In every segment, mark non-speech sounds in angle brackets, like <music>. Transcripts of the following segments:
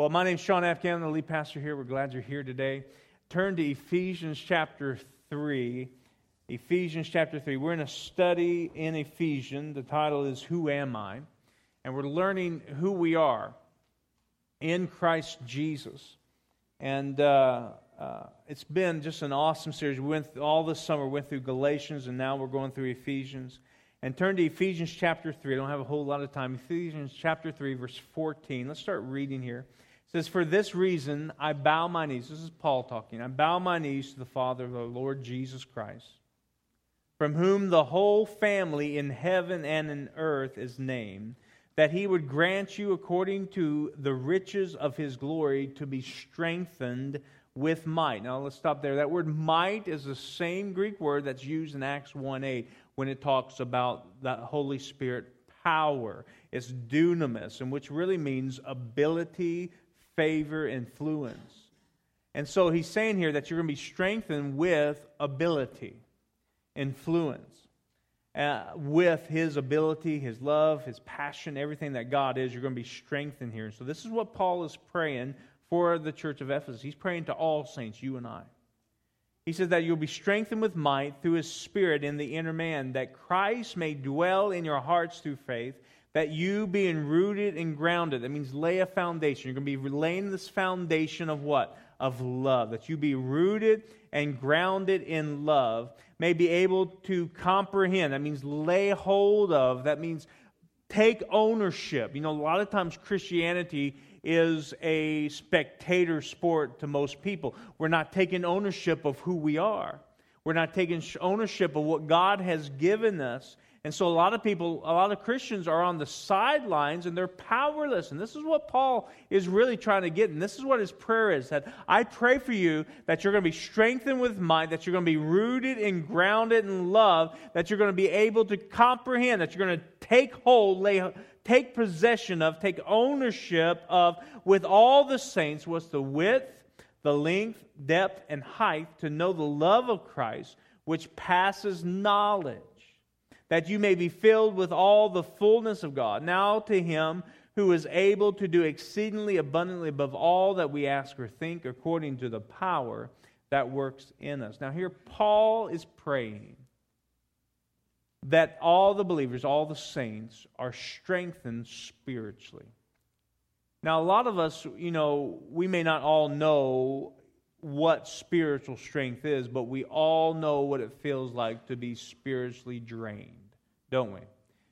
Well, my name's Sean Afghan. I'm the lead pastor here. We're glad you're here today. Turn to Ephesians chapter 3. Ephesians chapter 3. We're in a study in Ephesians. The title is Who Am I? And we're learning who we are in Christ Jesus. And uh, uh, it's been just an awesome series. We went all this summer, went through Galatians, and now we're going through Ephesians. And turn to Ephesians chapter 3. I don't have a whole lot of time. Ephesians chapter 3, verse 14. Let's start reading here says, For this reason I bow my knees. This is Paul talking. I bow my knees to the Father of the Lord Jesus Christ, from whom the whole family in heaven and in earth is named, that he would grant you, according to the riches of his glory, to be strengthened with might. Now let's stop there. That word might is the same Greek word that's used in Acts 1 8 when it talks about the Holy Spirit power. It's dunamis, and which really means ability favor, influence. And so he's saying here that you're going to be strengthened with ability, influence, uh, with his ability, his love, his passion, everything that God is. You're going to be strengthened here. And So this is what Paul is praying for the church of Ephesus. He's praying to all saints, you and I. He says that you'll be strengthened with might through his spirit in the inner man, that Christ may dwell in your hearts through faith that you being rooted and grounded, that means lay a foundation. You're going to be laying this foundation of what? Of love. That you be rooted and grounded in love, may be able to comprehend. That means lay hold of. That means take ownership. You know, a lot of times Christianity is a spectator sport to most people. We're not taking ownership of who we are. We're not taking ownership of what God has given us and so a lot of people, a lot of Christians are on the sidelines and they're powerless. And this is what Paul is really trying to get. And this is what his prayer is that I pray for you that you're going to be strengthened with might, that you're going to be rooted and grounded in love, that you're going to be able to comprehend, that you're going to take hold, lay, take possession of, take ownership of with all the saints what's the width, the length, depth, and height to know the love of Christ, which passes knowledge that you may be filled with all the fullness of God. Now to him who is able to do exceedingly abundantly above all that we ask or think, according to the power that works in us. Now, here Paul is praying that all the believers, all the saints, are strengthened spiritually. Now, a lot of us, you know, we may not all know what spiritual strength is, but we all know what it feels like to be spiritually drained don't we?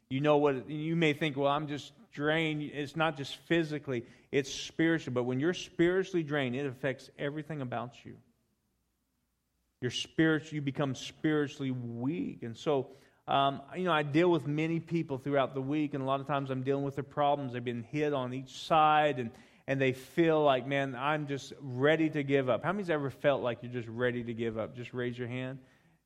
You know what, you may think, well, I'm just drained. It's not just physically, it's spiritual. But when you're spiritually drained, it affects everything about you. You're spiritual, you become spiritually weak. And so, um, you know, I deal with many people throughout the week, and a lot of times I'm dealing with their problems. They've been hit on each side, and, and they feel like, man, I'm just ready to give up. How many's ever felt like you're just ready to give up? Just raise your hand.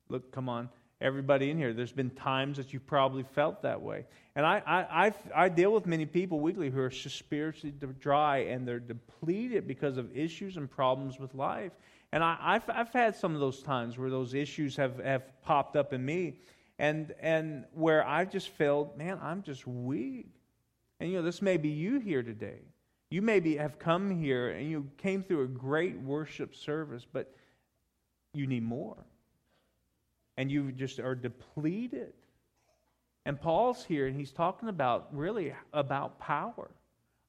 Look, come on everybody in here. There's been times that you've probably felt that way. And I, I, I, I deal with many people weekly who are spiritually dry and they're depleted because of issues and problems with life. And I, I've, I've had some of those times where those issues have, have popped up in me and, and where I've just felt, man, I'm just weak. And you know, this may be you here today. You maybe have come here and you came through a great worship service, but you need more and you just are depleted. And Paul's here and he's talking about really about power,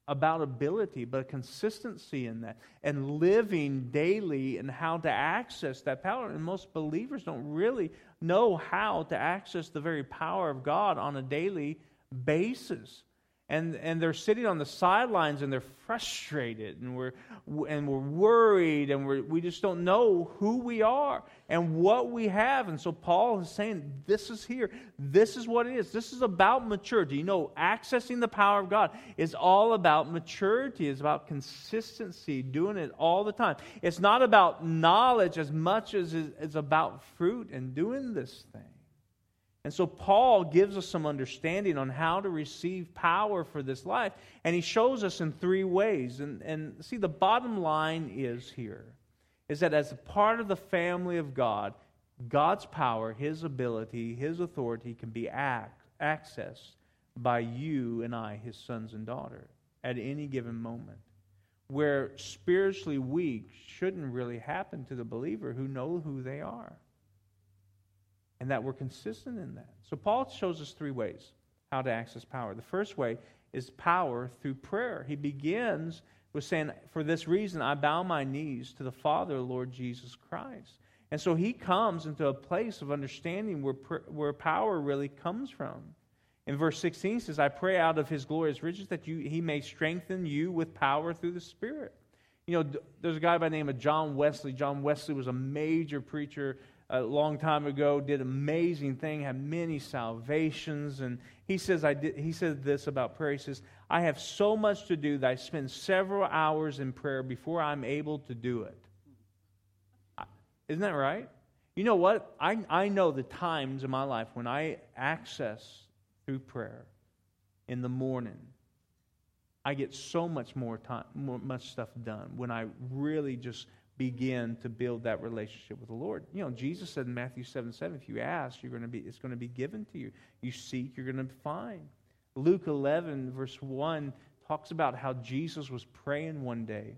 about ability, but consistency in that, and living daily and how to access that power. And most believers don't really know how to access the very power of God on a daily basis and and they're sitting on the sidelines and they're frustrated and we're and we're worried and we we just don't know who we are and what we have. And so paul is saying this is here. This is what it is. This is about maturity. You know accessing the power of god is all about maturity. It's about consistency doing it all the time. It's not about knowledge as much as it's about fruit and doing this thing and so Paul gives us some understanding on how to receive power for this life. And he shows us in three ways. And, and see, the bottom line is here is that as a part of the family of God, God's power, his ability, his authority can be accessed by you and I, his sons and daughter, at any given moment. where spiritually weak shouldn't really happen to the believer who know who they are. And that we're consistent in that. So Paul shows us three ways how to access power. The first way is power through prayer. He begins with saying, For this reason I bow my knees to the Father, Lord Jesus Christ. And so he comes into a place of understanding where, where power really comes from. In verse 16 says, I pray out of his glorious riches that you, he may strengthen you with power through the Spirit. You know, there's a guy by the name of John Wesley. John Wesley was a major preacher a long time ago, did amazing thing, had many salvations. And he says, I did, he said this about prayer. He says, I have so much to do that I spend several hours in prayer before I'm able to do it. Isn't that right? You know what? I, I know the times in my life when I access through prayer in the morning, I get so much more time, more, much stuff done when I really just begin to build that relationship with the Lord. You know, Jesus said in Matthew 7 7, if you ask, you're going to be, it's going to be given to you. You seek, you're going to find. Luke 11, verse 1, talks about how Jesus was praying one day.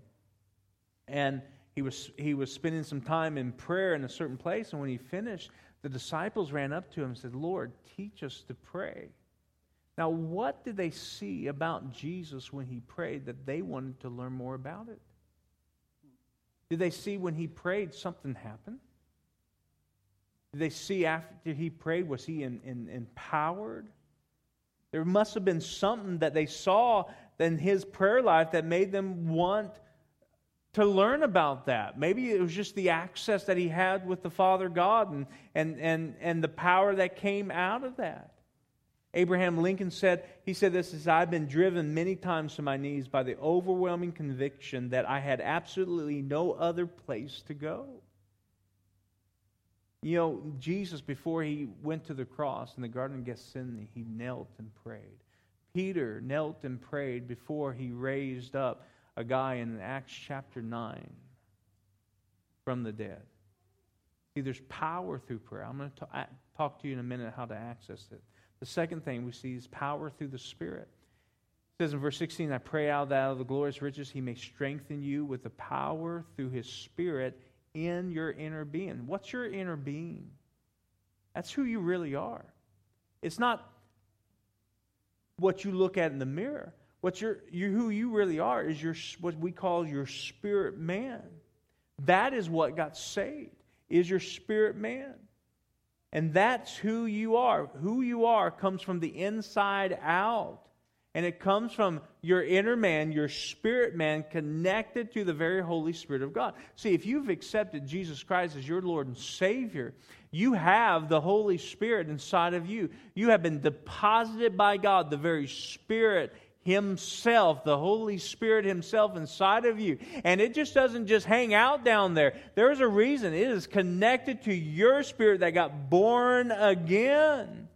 And he was, he was spending some time in prayer in a certain place. And when he finished, the disciples ran up to him and said, Lord, teach us to pray. Now, what did they see about Jesus when he prayed that they wanted to learn more about it? Did they see when he prayed something happen? Did they see after he prayed, was he in, in, empowered? There must have been something that they saw in his prayer life that made them want to learn about that. Maybe it was just the access that he had with the Father God and, and, and, and the power that came out of that. Abraham Lincoln said, he said this is I've been driven many times to my knees by the overwhelming conviction that I had absolutely no other place to go. You know, Jesus, before he went to the cross in the Garden of Gethsemane, he knelt and prayed. Peter knelt and prayed before he raised up a guy in Acts chapter 9 from the dead. See, there's power through prayer. I'm going to talk to you in a minute how to access it. The second thing we see is power through the Spirit. It says in verse 16, I pray out that out of the glorious riches he may strengthen you with the power through his Spirit in your inner being. What's your inner being? That's who you really are. It's not what you look at in the mirror. What you're, you, who you really are is your, what we call your spirit man. That is what got saved, is your spirit man. And that's who you are. Who you are comes from the inside out. And it comes from your inner man, your spirit man, connected to the very Holy Spirit of God. See, if you've accepted Jesus Christ as your Lord and Savior, you have the Holy Spirit inside of you. You have been deposited by God, the very Spirit Himself, the Holy Spirit Himself inside of you. And it just doesn't just hang out down there. There's a reason. It is connected to your spirit that got born again.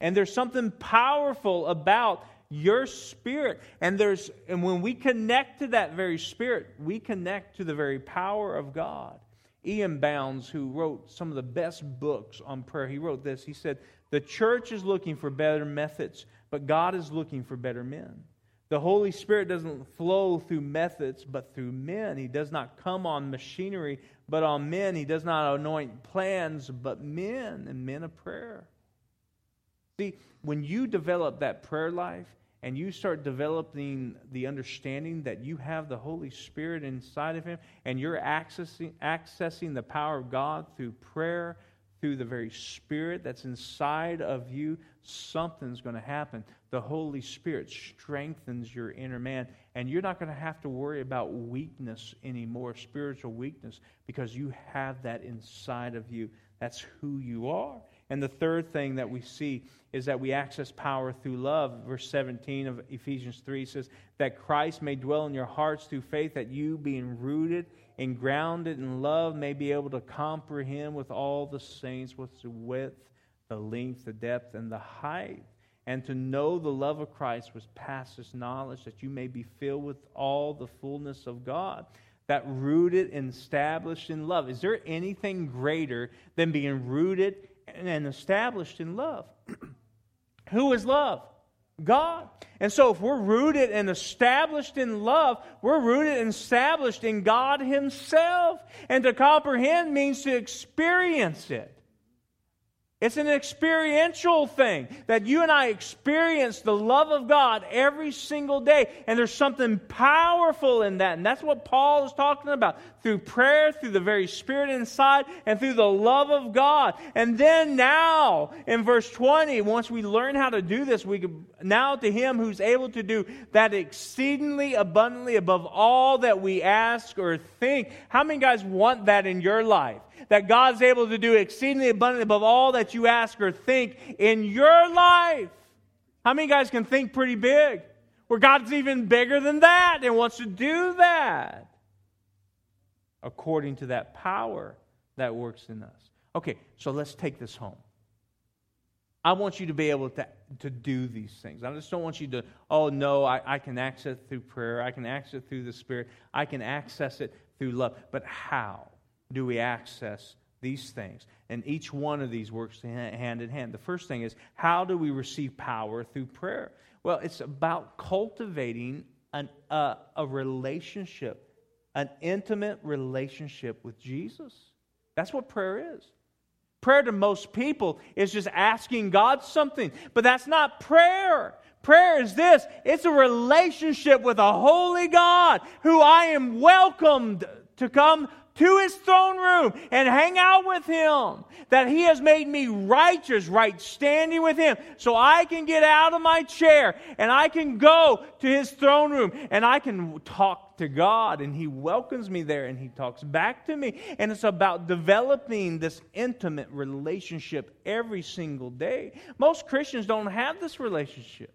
And there's something powerful about your spirit. And there's and when we connect to that very spirit, we connect to the very power of God. E.M. Bounds, who wrote some of the best books on prayer, he wrote this. He said, The church is looking for better methods but God is looking for better men. The Holy Spirit doesn't flow through methods, but through men. He does not come on machinery, but on men. He does not anoint plans, but men and men of prayer. See, when you develop that prayer life and you start developing the understanding that you have the Holy Spirit inside of Him and you're accessing, accessing the power of God through prayer, through the very Spirit that's inside of you, something's going to happen. The Holy Spirit strengthens your inner man, and you're not going to have to worry about weakness anymore, spiritual weakness, because you have that inside of you. That's who you are. And the third thing that we see is that we access power through love. Verse 17 of Ephesians 3 says, That Christ may dwell in your hearts through faith, that you, being rooted and grounded in love, may be able to comprehend with all the saints what's the width, the length, the depth, and the height, and to know the love of Christ which passes knowledge, that you may be filled with all the fullness of God. That rooted and established in love. Is there anything greater than being rooted and established in love? <clears throat> Who is love? God. And so, if we're rooted and established in love, we're rooted and established in God Himself. And to comprehend means to experience it. It's an experiential thing that you and I experience the love of God every single day. And there's something powerful in that. And that's what Paul is talking about through prayer, through the very Spirit inside, and through the love of God. And then now, in verse 20, once we learn how to do this, we can, now to Him who's able to do that exceedingly abundantly above all that we ask or think. How many guys want that in your life? That God's able to do exceedingly abundantly above all that you ask or think in your life. How many guys can think pretty big? Where God's even bigger than that and wants to do that according to that power that works in us. Okay, so let's take this home. I want you to be able to, to do these things. I just don't want you to, oh no, I, I can access it through prayer. I can access it through the Spirit. I can access it through love. But how? Do we access these things? And each one of these works hand in hand. The first thing is how do we receive power through prayer? Well, it's about cultivating an, uh, a relationship, an intimate relationship with Jesus. That's what prayer is. Prayer to most people is just asking God something, but that's not prayer. Prayer is this it's a relationship with a holy God who I am welcomed to come to his throne room and hang out with him. That he has made me righteous, right standing with him. So I can get out of my chair and I can go to his throne room and I can talk to God and he welcomes me there and he talks back to me. And it's about developing this intimate relationship every single day. Most Christians don't have this relationship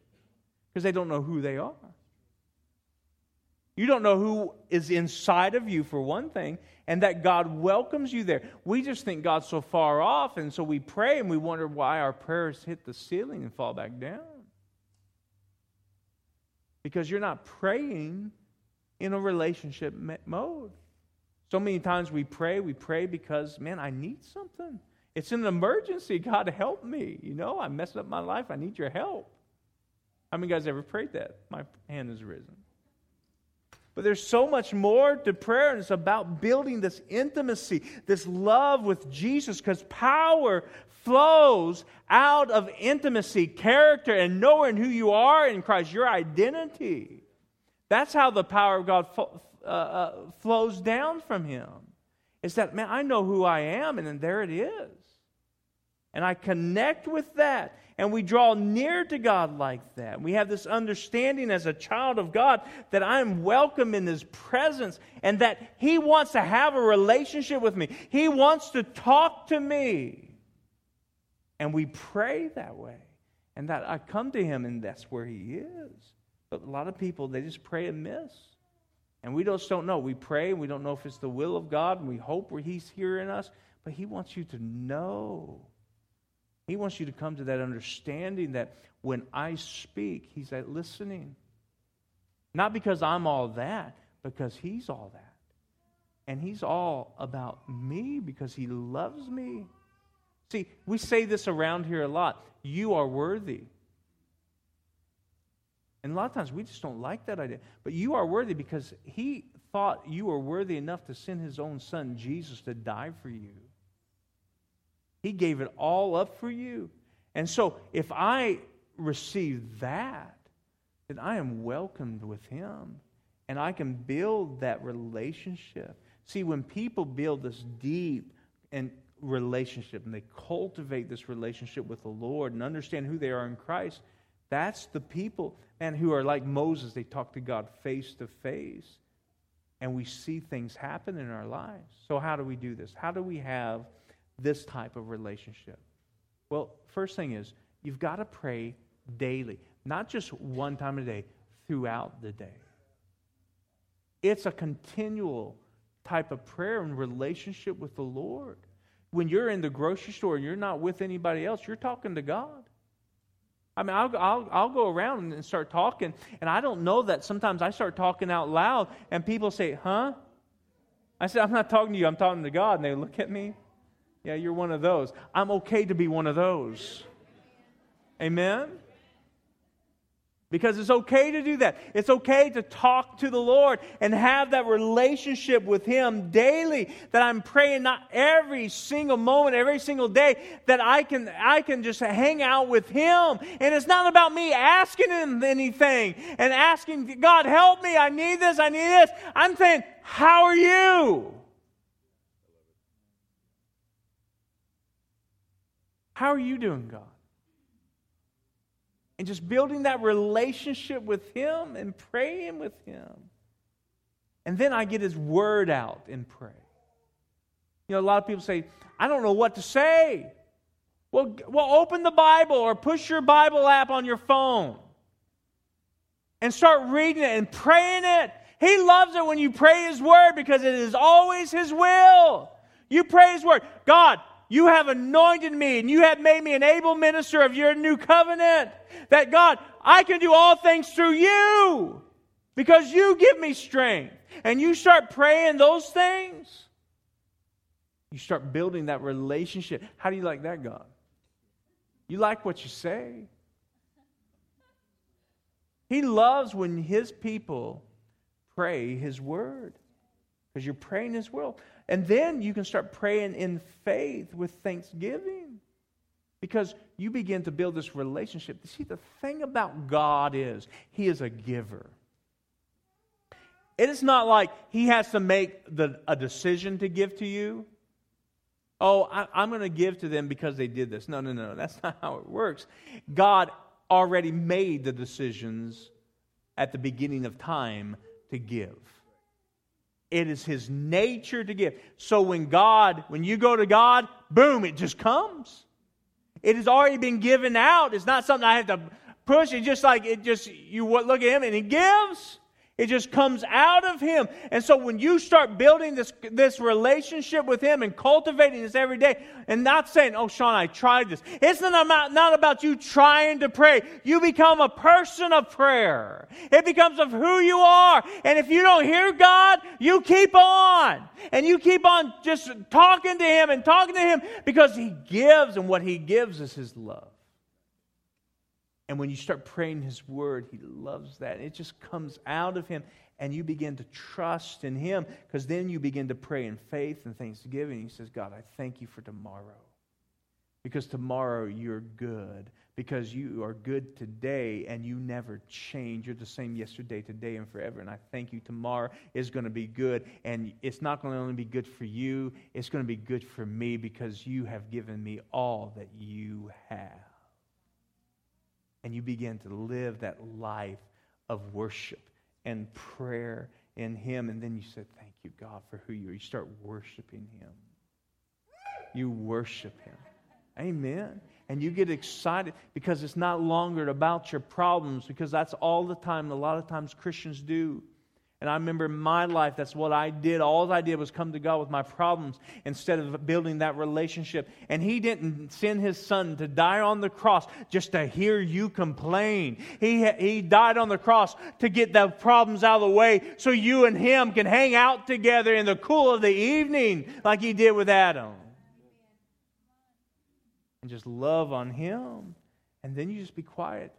because they don't know who they are. You don't know who is inside of you, for one thing, and that God welcomes you there. We just think God's so far off, and so we pray and we wonder why our prayers hit the ceiling and fall back down. Because you're not praying in a relationship mode. So many times we pray, we pray because, man, I need something. It's an emergency. <laughs> God, help me. You know, I messed up my life. I need your help. How many guys ever prayed that? My hand is risen. But there's so much more to prayer, and it's about building this intimacy, this love with Jesus, because power flows out of intimacy, character, and knowing who you are in Christ, your identity. That's how the power of God uh, uh, flows down from Him. It's that, man, I know who I am, and then there it is. And I connect with that. And we draw near to God like that. We have this understanding as a child of God that I'm welcome in His presence and that He wants to have a relationship with me. He wants to talk to me. And we pray that way. And that I come to Him and that's where He is. But a lot of people, they just pray amiss. And we just don't know. We pray and we don't know if it's the will of God and we hope He's hearing us. But He wants you to know he wants you to come to that understanding that when I speak, He's at listening. Not because I'm all that, because He's all that. And He's all about me because He loves me. See, we say this around here a lot you are worthy. And a lot of times we just don't like that idea. But you are worthy because He thought you were worthy enough to send His own Son, Jesus, to die for you. He gave it all up for you. And so if I receive that, then I am welcomed with Him. And I can build that relationship. See, when people build this deep and relationship and they cultivate this relationship with the Lord and understand who they are in Christ, that's the people and who are like Moses. They talk to God face to face, and we see things happen in our lives. So, how do we do this? How do we have this type of relationship? Well, first thing is you've got to pray daily, not just one time a day, throughout the day. It's a continual type of prayer and relationship with the Lord. When you're in the grocery store and you're not with anybody else, you're talking to God. I mean, I'll, I'll, I'll go around and start talking, and I don't know that sometimes I start talking out loud, and people say, Huh? I said, I'm not talking to you, I'm talking to God. And they look at me. Yeah, you're one of those. I'm okay to be one of those. Amen? Because it's okay to do that. It's okay to talk to the Lord and have that relationship with Him daily. That I'm praying not every single moment, every single day, that I can, I can just hang out with Him. And it's not about me asking Him anything and asking, God, help me. I need this. I need this. I'm saying, How are you? How are you doing, God? and just building that relationship with Him and praying with Him. And then I get His word out and pray. You know, a lot of people say, I don't know what to say. Well, well, open the Bible or push your Bible app on your phone and start reading it and praying it. He loves it when you pray His word because it is always His will. You pray His word. God, you have anointed me and you have made me an able minister of your new covenant. That God, I can do all things through you because you give me strength. And you start praying those things, you start building that relationship. How do you like that, God? You like what you say. He loves when his people pray his word because you're praying his will. And then you can start praying in faith with thanksgiving because you begin to build this relationship. See, the thing about God is, He is a giver. It is not like He has to make the, a decision to give to you. Oh, I, I'm going to give to them because they did this. No, no, no. That's <laughs> not how it works. God already made the decisions at the beginning of time to give. It is his nature to give. So when God, when you go to God, boom, it just comes. It has already been given out. It's not something I have to push. It's just like it just you look at him and he gives. It just comes out of him. And so when you start building this, this relationship with him and cultivating this every day, and not saying, oh, Sean, I tried this. It's not not about you trying to pray. You become a person of prayer. It becomes of who you are. And if you don't hear God, you keep on. And you keep on just talking to him and talking to him because he gives, and what he gives is his love. And when you start praying His word, He loves that. It just comes out of Him, and you begin to trust in Him because then you begin to pray in faith and thanksgiving. He says, God, I thank you for tomorrow. Because tomorrow you're good. Because you are good today and you never change. You're the same yesterday, today, and forever. And I thank you. Tomorrow is going to be good. And it's not going to only be good for you, it's going to be good for me because you have given me all that you have and you begin to live that life of worship and prayer in Him. And then you said, Thank you, God, for who you are. You start worshiping Him. You worship Him. Amen. And you get excited because it's not longer about your problems, because that's all the time, a lot of times Christians do. And I remember my life, that's what I did. All I did was come to God with my problems instead of building that relationship. And He didn't send His Son to die on the cross just to hear you complain. He, he died on the cross to get the problems out of the way so you and Him can hang out together in the cool of the evening like He did with Adam. And just love on Him. And then you just be quiet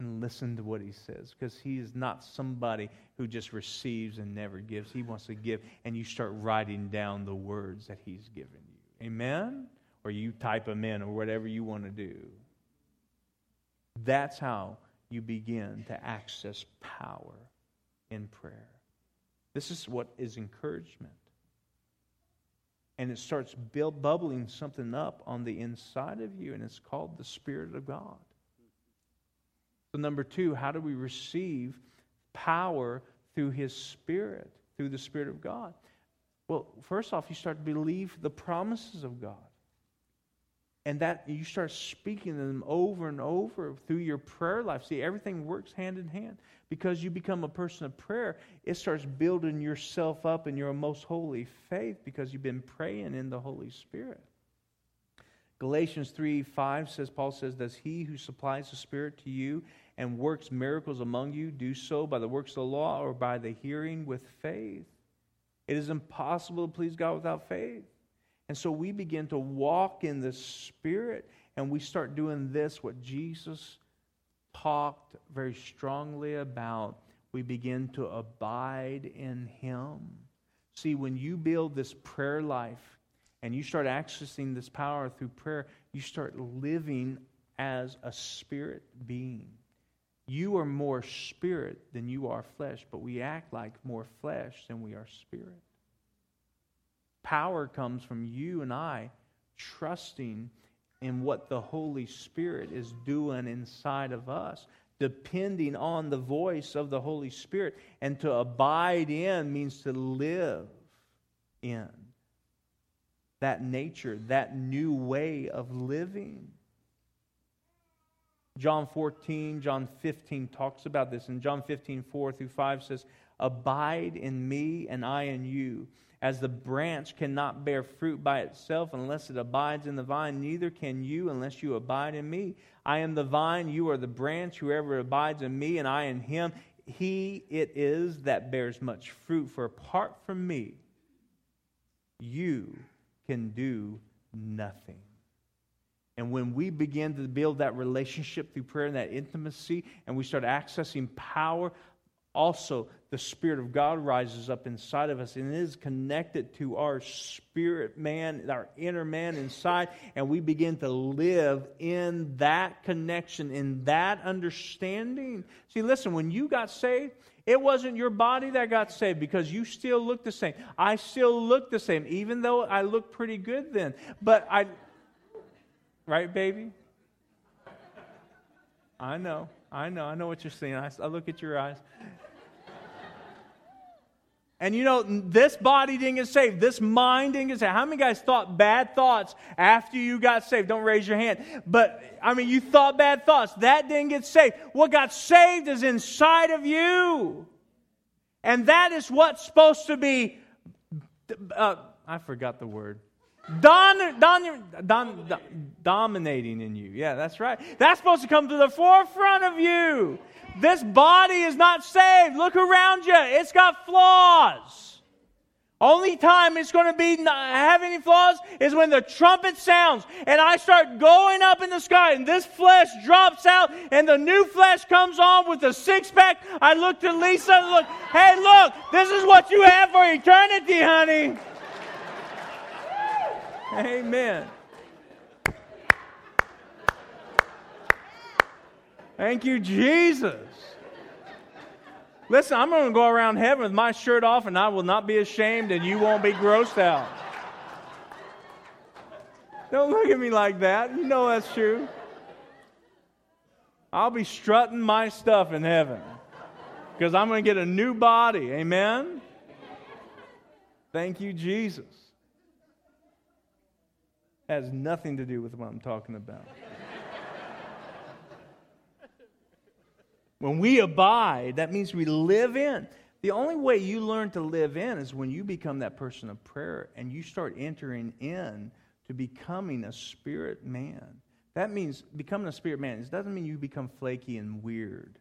and listen to what he says because he is not somebody who just receives and never gives. He wants to give, and you start writing down the words that he's given you. Amen? Or you type them in or whatever you want to do. That's how you begin to access power in prayer. This is what is encouragement. And it starts build, bubbling something up on the inside of you, and it's called the Spirit of God. So, number two, how do we receive power through His Spirit, through the Spirit of God? Well, first off, you start to believe the promises of God. And that you start speaking them over and over through your prayer life. See, everything works hand in hand. Because you become a person of prayer, it starts building yourself up in your most holy faith because you've been praying in the Holy Spirit. Galatians 3 5 says, Paul says, Does he who supplies the Spirit to you and works miracles among you do so by the works of the law or by the hearing with faith? It is impossible to please God without faith. And so we begin to walk in the Spirit and we start doing this, what Jesus talked very strongly about we begin to abide in Him. See, when you build this prayer life and you start accessing this power through prayer, you start living as a spirit being. You are more spirit than you are flesh, but we act like more flesh than we are spirit. Power comes from you and I trusting in what the Holy Spirit is doing inside of us, depending on the voice of the Holy Spirit. And to abide in means to live in that nature, that new way of living. John 14, John 15 talks about this. And John 15, 4 through 5 says, Abide in me, and I in you. As the branch cannot bear fruit by itself unless it abides in the vine, neither can you unless you abide in me. I am the vine, you are the branch. Whoever abides in me, and I in him, he it is that bears much fruit. For apart from me, you can do nothing. And when we begin to build that relationship through prayer and that intimacy, and we start accessing power, also the Spirit of God rises up inside of us and it is connected to our spirit man, our inner man inside, and we begin to live in that connection, in that understanding. See, listen, when you got saved, it wasn't your body that got saved because you still look the same. I still look the same, even though I look pretty good then. But I, right, baby? I know, I know, I know what you're saying. I, I look at your eyes. And you know, this body didn't get saved. This mind didn't get saved. How many guys thought bad thoughts after you got saved? Don't raise your hand. But, I mean, you thought bad thoughts. That didn't get saved. What got saved is inside of you. And that is what's supposed to be, uh, I forgot the word. Don, don, don, dominating in you. Yeah, that's right. That's supposed to come to the forefront of you. This body is not saved. Look around you. It's got flaws. Only time it's going to be have any flaws is when the trumpet sounds and I start going up in the sky and this flesh drops out and the new flesh comes on with the six pack. I look to Lisa and look, hey, look, this is what you have for eternity, honey. Amen. Thank you, Jesus. Listen, I'm going to go around heaven with my shirt off and I will not be ashamed and you won't be grossed out. Don't look at me like that. You know that's true. I'll be strutting my stuff in heaven because I'm going to get a new body. Amen? Thank you, Jesus. Has nothing to do with what I'm talking about. When we abide, that means we live in. The only way you learn to live in is when you become that person of prayer and you start entering in to becoming a spirit man. That means becoming a spirit man. It doesn't mean you become flaky and weird.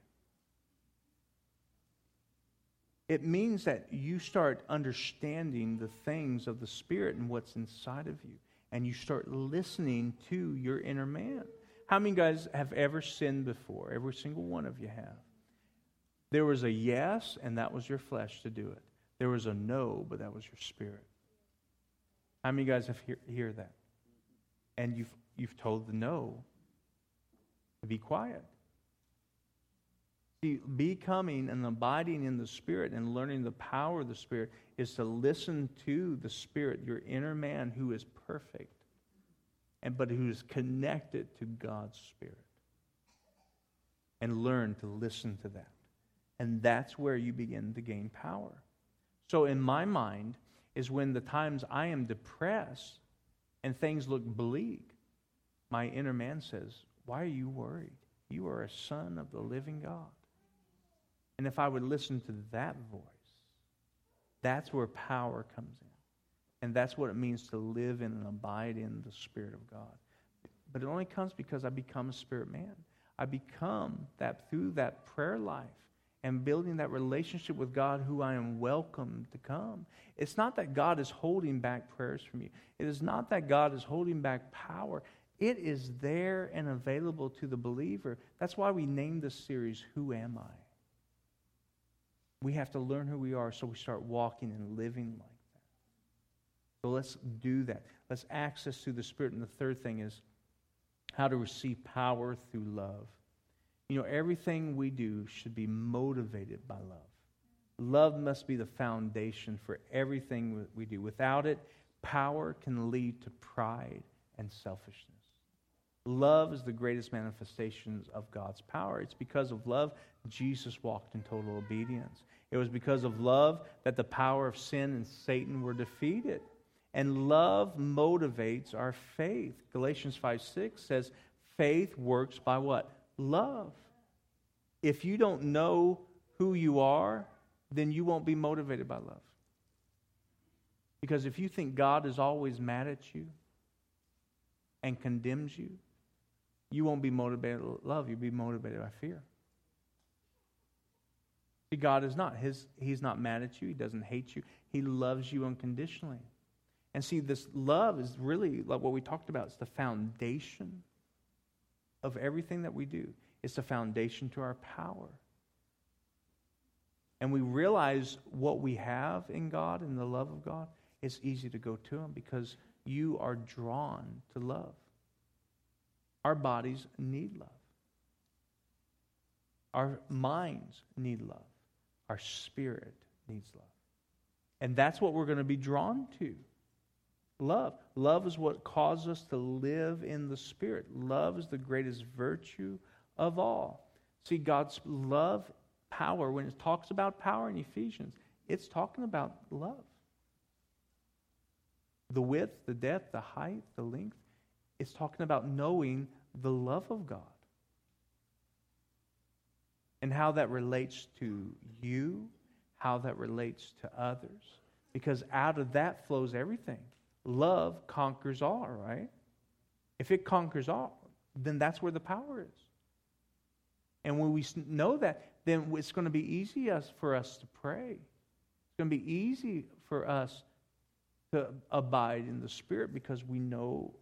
It means that you start understanding the things of the spirit and what's inside of you. And you start listening to your inner man. How many guys have ever sinned before? Every single one of you have. There was a yes, and that was your flesh to do it. There was a no, but that was your spirit. How many guys have hear, hear that? And you've, you've told the no to be quiet. See, becoming and abiding in the Spirit and learning the power of the Spirit is to listen to the Spirit, your inner man who is perfect and but who's connected to God's Spirit. And learn to listen to that. And that's where you begin to gain power. So, in my mind, is when the times I am depressed and things look bleak, my inner man says, Why are you worried? You are a son of the living God. And if I would listen to that voice, that's where power comes in. And that's what it means to live in and abide in the Spirit of God. But it only comes because I become a spirit man. I become that through that prayer life and building that relationship with God who I am welcome to come. It's not that God is holding back prayers from you. It is not that God is holding back power. It is there and available to the believer. That's why we named this series, Who Am I? We have to learn who we are so we start walking and living that. So let's do that. Let's access through the Spirit. And the third thing is how to receive power through love. You know, everything we do should be motivated by love. Love must be the foundation for everything we do. Without it, power can lead to pride and selfishness. Love is the greatest manifestation of God's power. It's because of love Jesus walked in total obedience. It was because of love that the power of sin and Satan were defeated. And love motivates our faith. Galatians 5 6 says, faith works by what? Love. If you don't know who you are, then you won't be motivated by love. Because if you think God is always mad at you and condemns you, you won't be motivated by love. You'll be motivated by fear. See, God is not. His, he's not mad at you. He doesn't hate you. He loves you unconditionally. And see, this love is really like what we talked about. It's the foundation of everything that we do. It's the foundation to our power. And we realize what we have in God and the love of God, it's easy to go to Him because you are drawn to love. Our bodies need love. Our minds need love. Our spirit needs love. And that's what we're going to be drawn to. Love. Love is what causes us to live in the Spirit. Love is the greatest virtue of all. See, God's love, power, when it talks about power in Ephesians, it's talking about love. The width, the depth, the height, the length, it's talking about knowing the love of God and how that relates to you, how that relates to others. Because out of that flows everything. Love conquers all, right? If it conquers all, then that's where the power is. And when we know that, then it's going to be easy for us to pray. It's going to be easy for us to abide in the Spirit because we know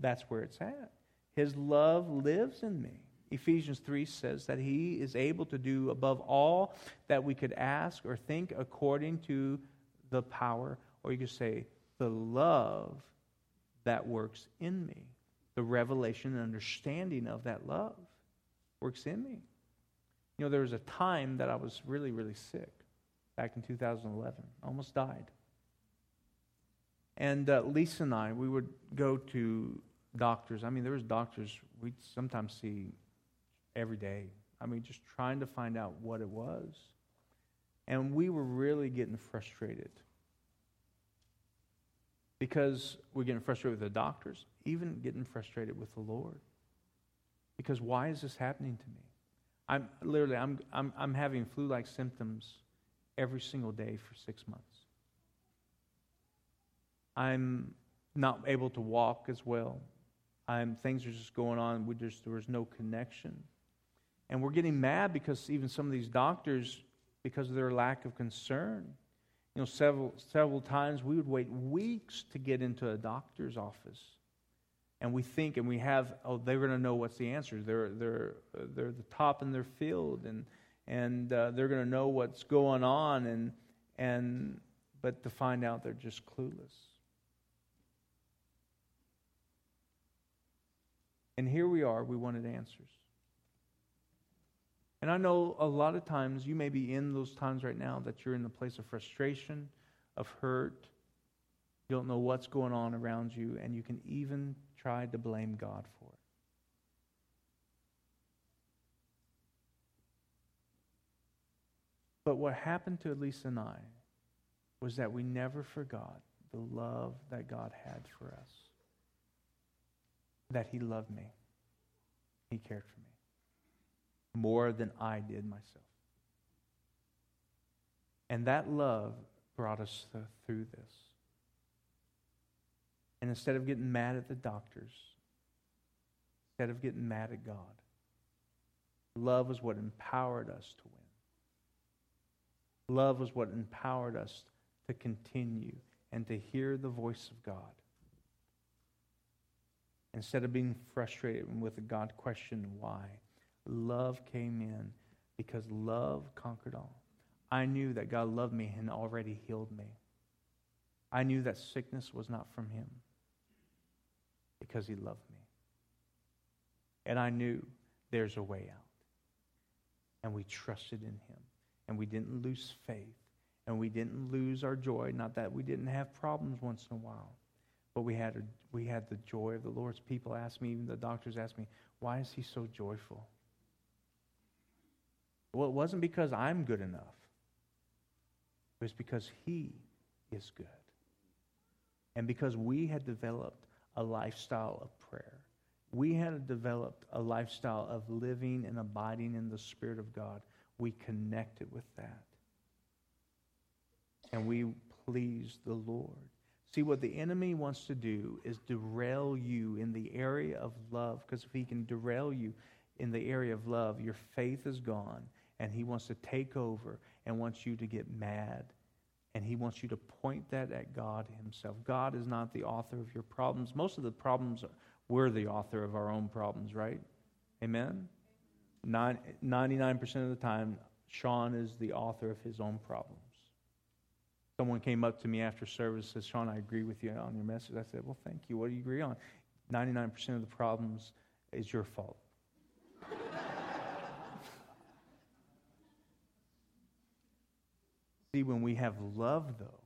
that's where it's at. His love lives in me. Ephesians 3 says that he is able to do above all that we could ask or think according to the power, or you could say, the love that works in me. The revelation and understanding of that love works in me. You know, there was a time that I was really, really sick back in 2011. almost died. And uh, Lisa and I, we would go to doctors. I mean, there was doctors we'd sometimes see every day. I mean, just trying to find out what it was. And we were really getting frustrated because we're getting frustrated with the doctors, even getting frustrated with the Lord. Because why is this happening to me? I'm literally I'm I'm I'm having flu-like symptoms every single day for 6 months. I'm not able to walk as well. I'm things are just going on. We just there was no connection. And we're getting mad because even some of these doctors, because of their lack of concern, you know, several, several times we would wait weeks to get into a doctor's office. And we think and we have, oh, they're going to know what's the answer. They're, they're, they're the top in their field and, and uh, they're going to know what's going on. And, and, but to find out they're just clueless. And here we are, we wanted answers. And I know a lot of times you may be in those times right now that you're in the place of frustration, of hurt. You don't know what's going on around you, and you can even try to blame God for it. But what happened to Elisa and I was that we never forgot the love that God had for us. That He loved me, He cared for me more than I did myself. And that love brought us through this. And instead of getting mad at the doctors, instead of getting mad at God, love was what empowered us to win. Love was what empowered us to continue and to hear the voice of God. Instead of being frustrated with a God question why, love came in because love conquered all. I knew that God loved me and already healed me. I knew that sickness was not from Him because He loved me. And I knew there's a way out. And we trusted in Him. And we didn't lose faith. And we didn't lose our joy. Not that we didn't have problems once in a while, but we had, a, we had the joy of the Lord. People ask me, even the doctors ask me, why is He so joyful? Well, it wasn't because I'm good enough. It was because He is good. And because we had developed a lifestyle of prayer, we had developed a lifestyle of living and abiding in the Spirit of God. We connected with that. And we pleased the Lord. See, what the enemy wants to do is derail you in the area of love, because if he can derail you in the area of love, your faith is gone, and he wants to take over and wants you to get mad. And he wants you to point that at God himself. God is not the author of your problems. Most of the problems, we're the author of our own problems, right? Amen? 99% of the time, Sean is the author of his own problems. Someone came up to me after service said, Sean, I agree with you on your message. I said, Well, thank you. What do you agree on? 99% of the problems is your fault. See, when we have love, though,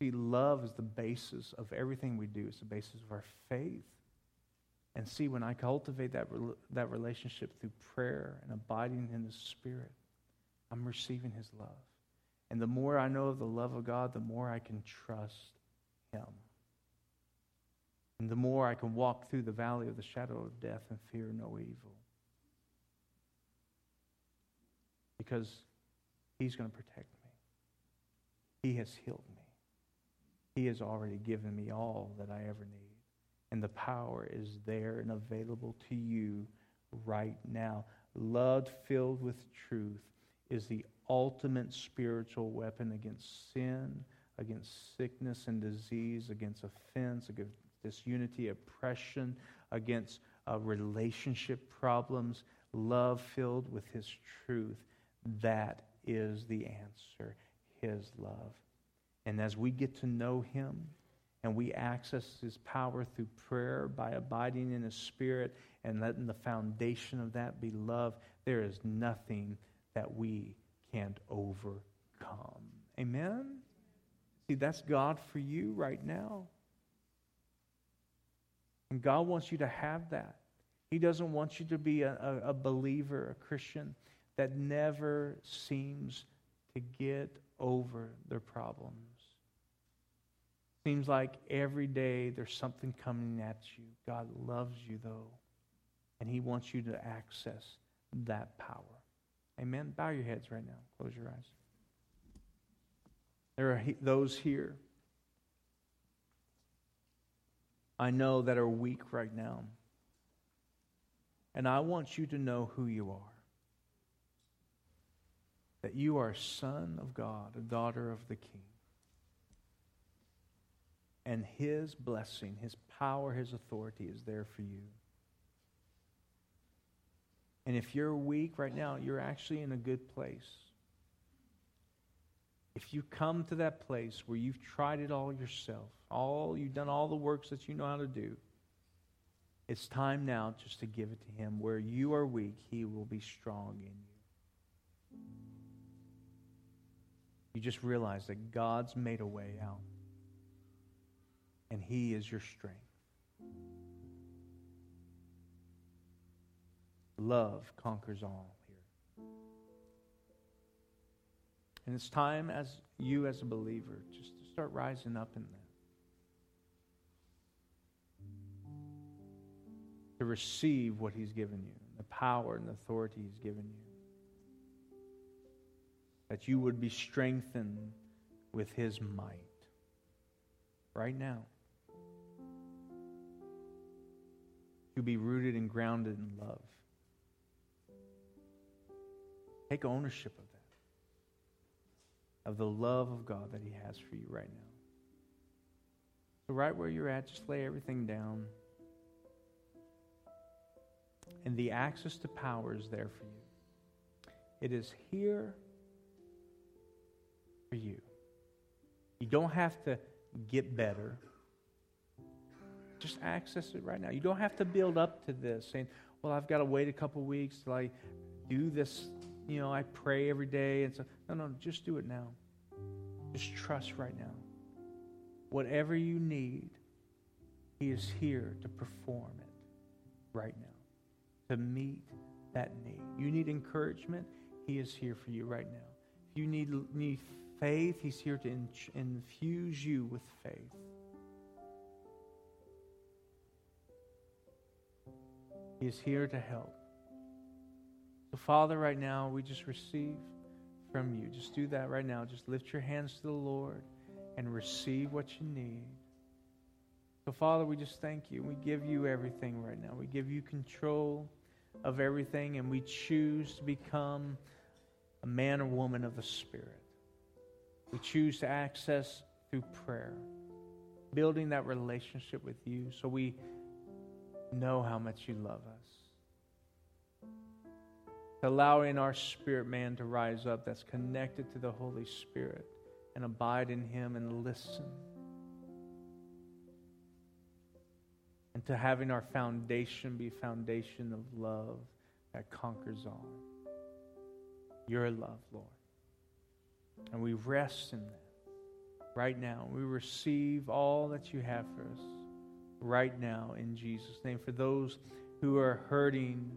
see, love is the basis of everything we do, it's the basis of our faith. And see, when I cultivate that, that relationship through prayer and abiding in the Spirit, I'm receiving His love. And the more I know of the love of God, the more I can trust Him. And the more I can walk through the valley of the shadow of death and fear no evil. Because He's going to protect me. He has healed me. He has already given me all that I ever need. And the power is there and available to you right now. Love filled with truth is the ultimate spiritual weapon against sin, against sickness and disease, against offense, against disunity, oppression, against uh, relationship problems. Love filled with His truth. That is the answer, His love. And as we get to know Him and we access His power through prayer by abiding in His Spirit and letting the foundation of that be love, there is nothing that we can't overcome. Amen? See, that's God for you right now. And God wants you to have that. He doesn't want you to be a, a, a believer, a Christian that never seems to get over their problems. Seems like every day there's something coming at you. God loves you, though, and He wants you to access that power. Amen. Bow your heads right now. Close your eyes. There are those here I know that are weak right now. And I want you to know who you are that you are son of God, a daughter of the King. And His blessing, His power, His authority is there for you. And if you're weak right now, you're actually in a good place. If you come to that place where you've tried it all yourself, all you've done all the works that you know how to do, it's time now just to give it to him. Where you are weak, he will be strong in you. You just realize that God's made a way out. And He is your strength. Love conquers all here. And it's time as you as a believer just to start rising up in that. To receive what he's given you, the power and the authority he's given you that you would be strengthened with his might right now. To be rooted and grounded in love. Take ownership of that, of the love of God that he has for you right now. So, right where you're at, just lay everything down. And the access to power is there for you. It is here for you. You don't have to get better. Just access it right now. You don't have to build up to this saying, well, I've got to wait a couple weeks till I do this. You know, I pray every day. And so, no, no, just do it now. Just trust right now. Whatever you need, He is here to perform it right now, to meet that need. You need encouragement, He is here for you right now. If you need, need faith, He's here to in, infuse you with faith. He is here to help. So, Father, right now, we just receive from you. Just do that right now. Just lift your hands to the Lord and receive what you need. So, Father, we just thank you. We give you everything right now. We give you control of everything, and we choose to become a man or woman of the Spirit. We choose to access through prayer, building that relationship with you so we know how much you love us. Allowing our spirit man to rise up that's connected to the Holy Spirit and abide in Him and listen. And to having our foundation be foundation of love that conquers all. Your love, Lord. And we rest in that right now. We receive all that you have for us right now in Jesus' name. For those who are hurting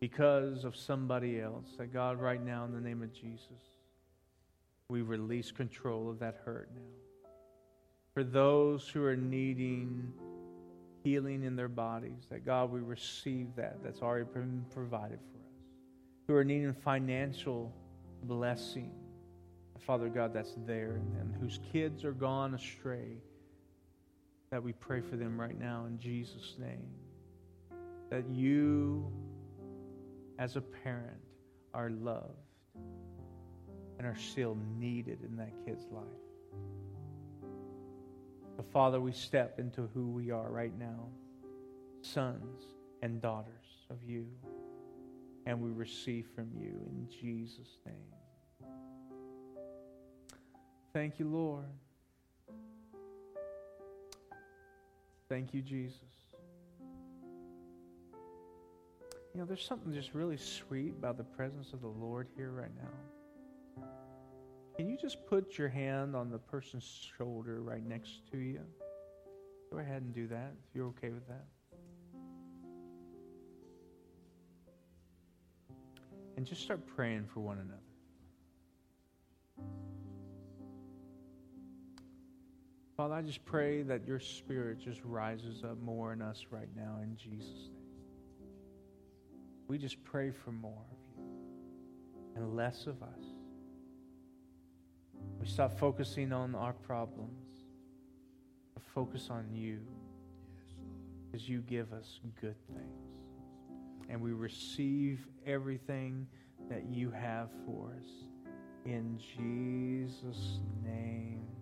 because of somebody else, that God, right now, in the name of Jesus, we release control of that hurt now. For those who are needing healing in their bodies, that God, we receive that. That's already been provided for us. Who are needing financial blessing, Father God, that's there, and whose kids are gone astray that we pray for them right now in Jesus' name. That you, as a parent, are loved and are still needed in that kid's life. But Father, we step into who we are right now sons and daughters of you. And we receive from you in Jesus' name. Thank you, Lord. Thank you, Jesus. You know, there's something just really sweet about the presence of the Lord here right now. Can you just put your hand on the person's shoulder right next to you? Go ahead and do that if you're okay with that. And just start praying for one another. Father, I just pray that your spirit just rises up more in us right now in Jesus' name. We just pray for more of you and less of us. We stop focusing on our problems, but focus on you because you give us good things. And we receive everything that you have for us. In Jesus' name.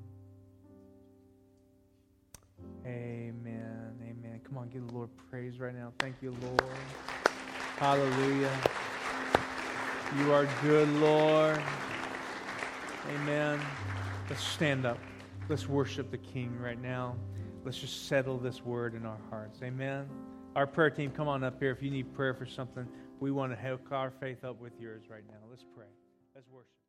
Amen. Amen. Come on, give the Lord praise right now. Thank you, Lord. Hallelujah. You are good, Lord. Amen. Let's stand up. Let's worship the King right now. Let's just settle this word in our hearts. Amen. Our prayer team, come on up here. If you need prayer for something, we want to hook our faith up with yours right now. Let's pray. Let's worship.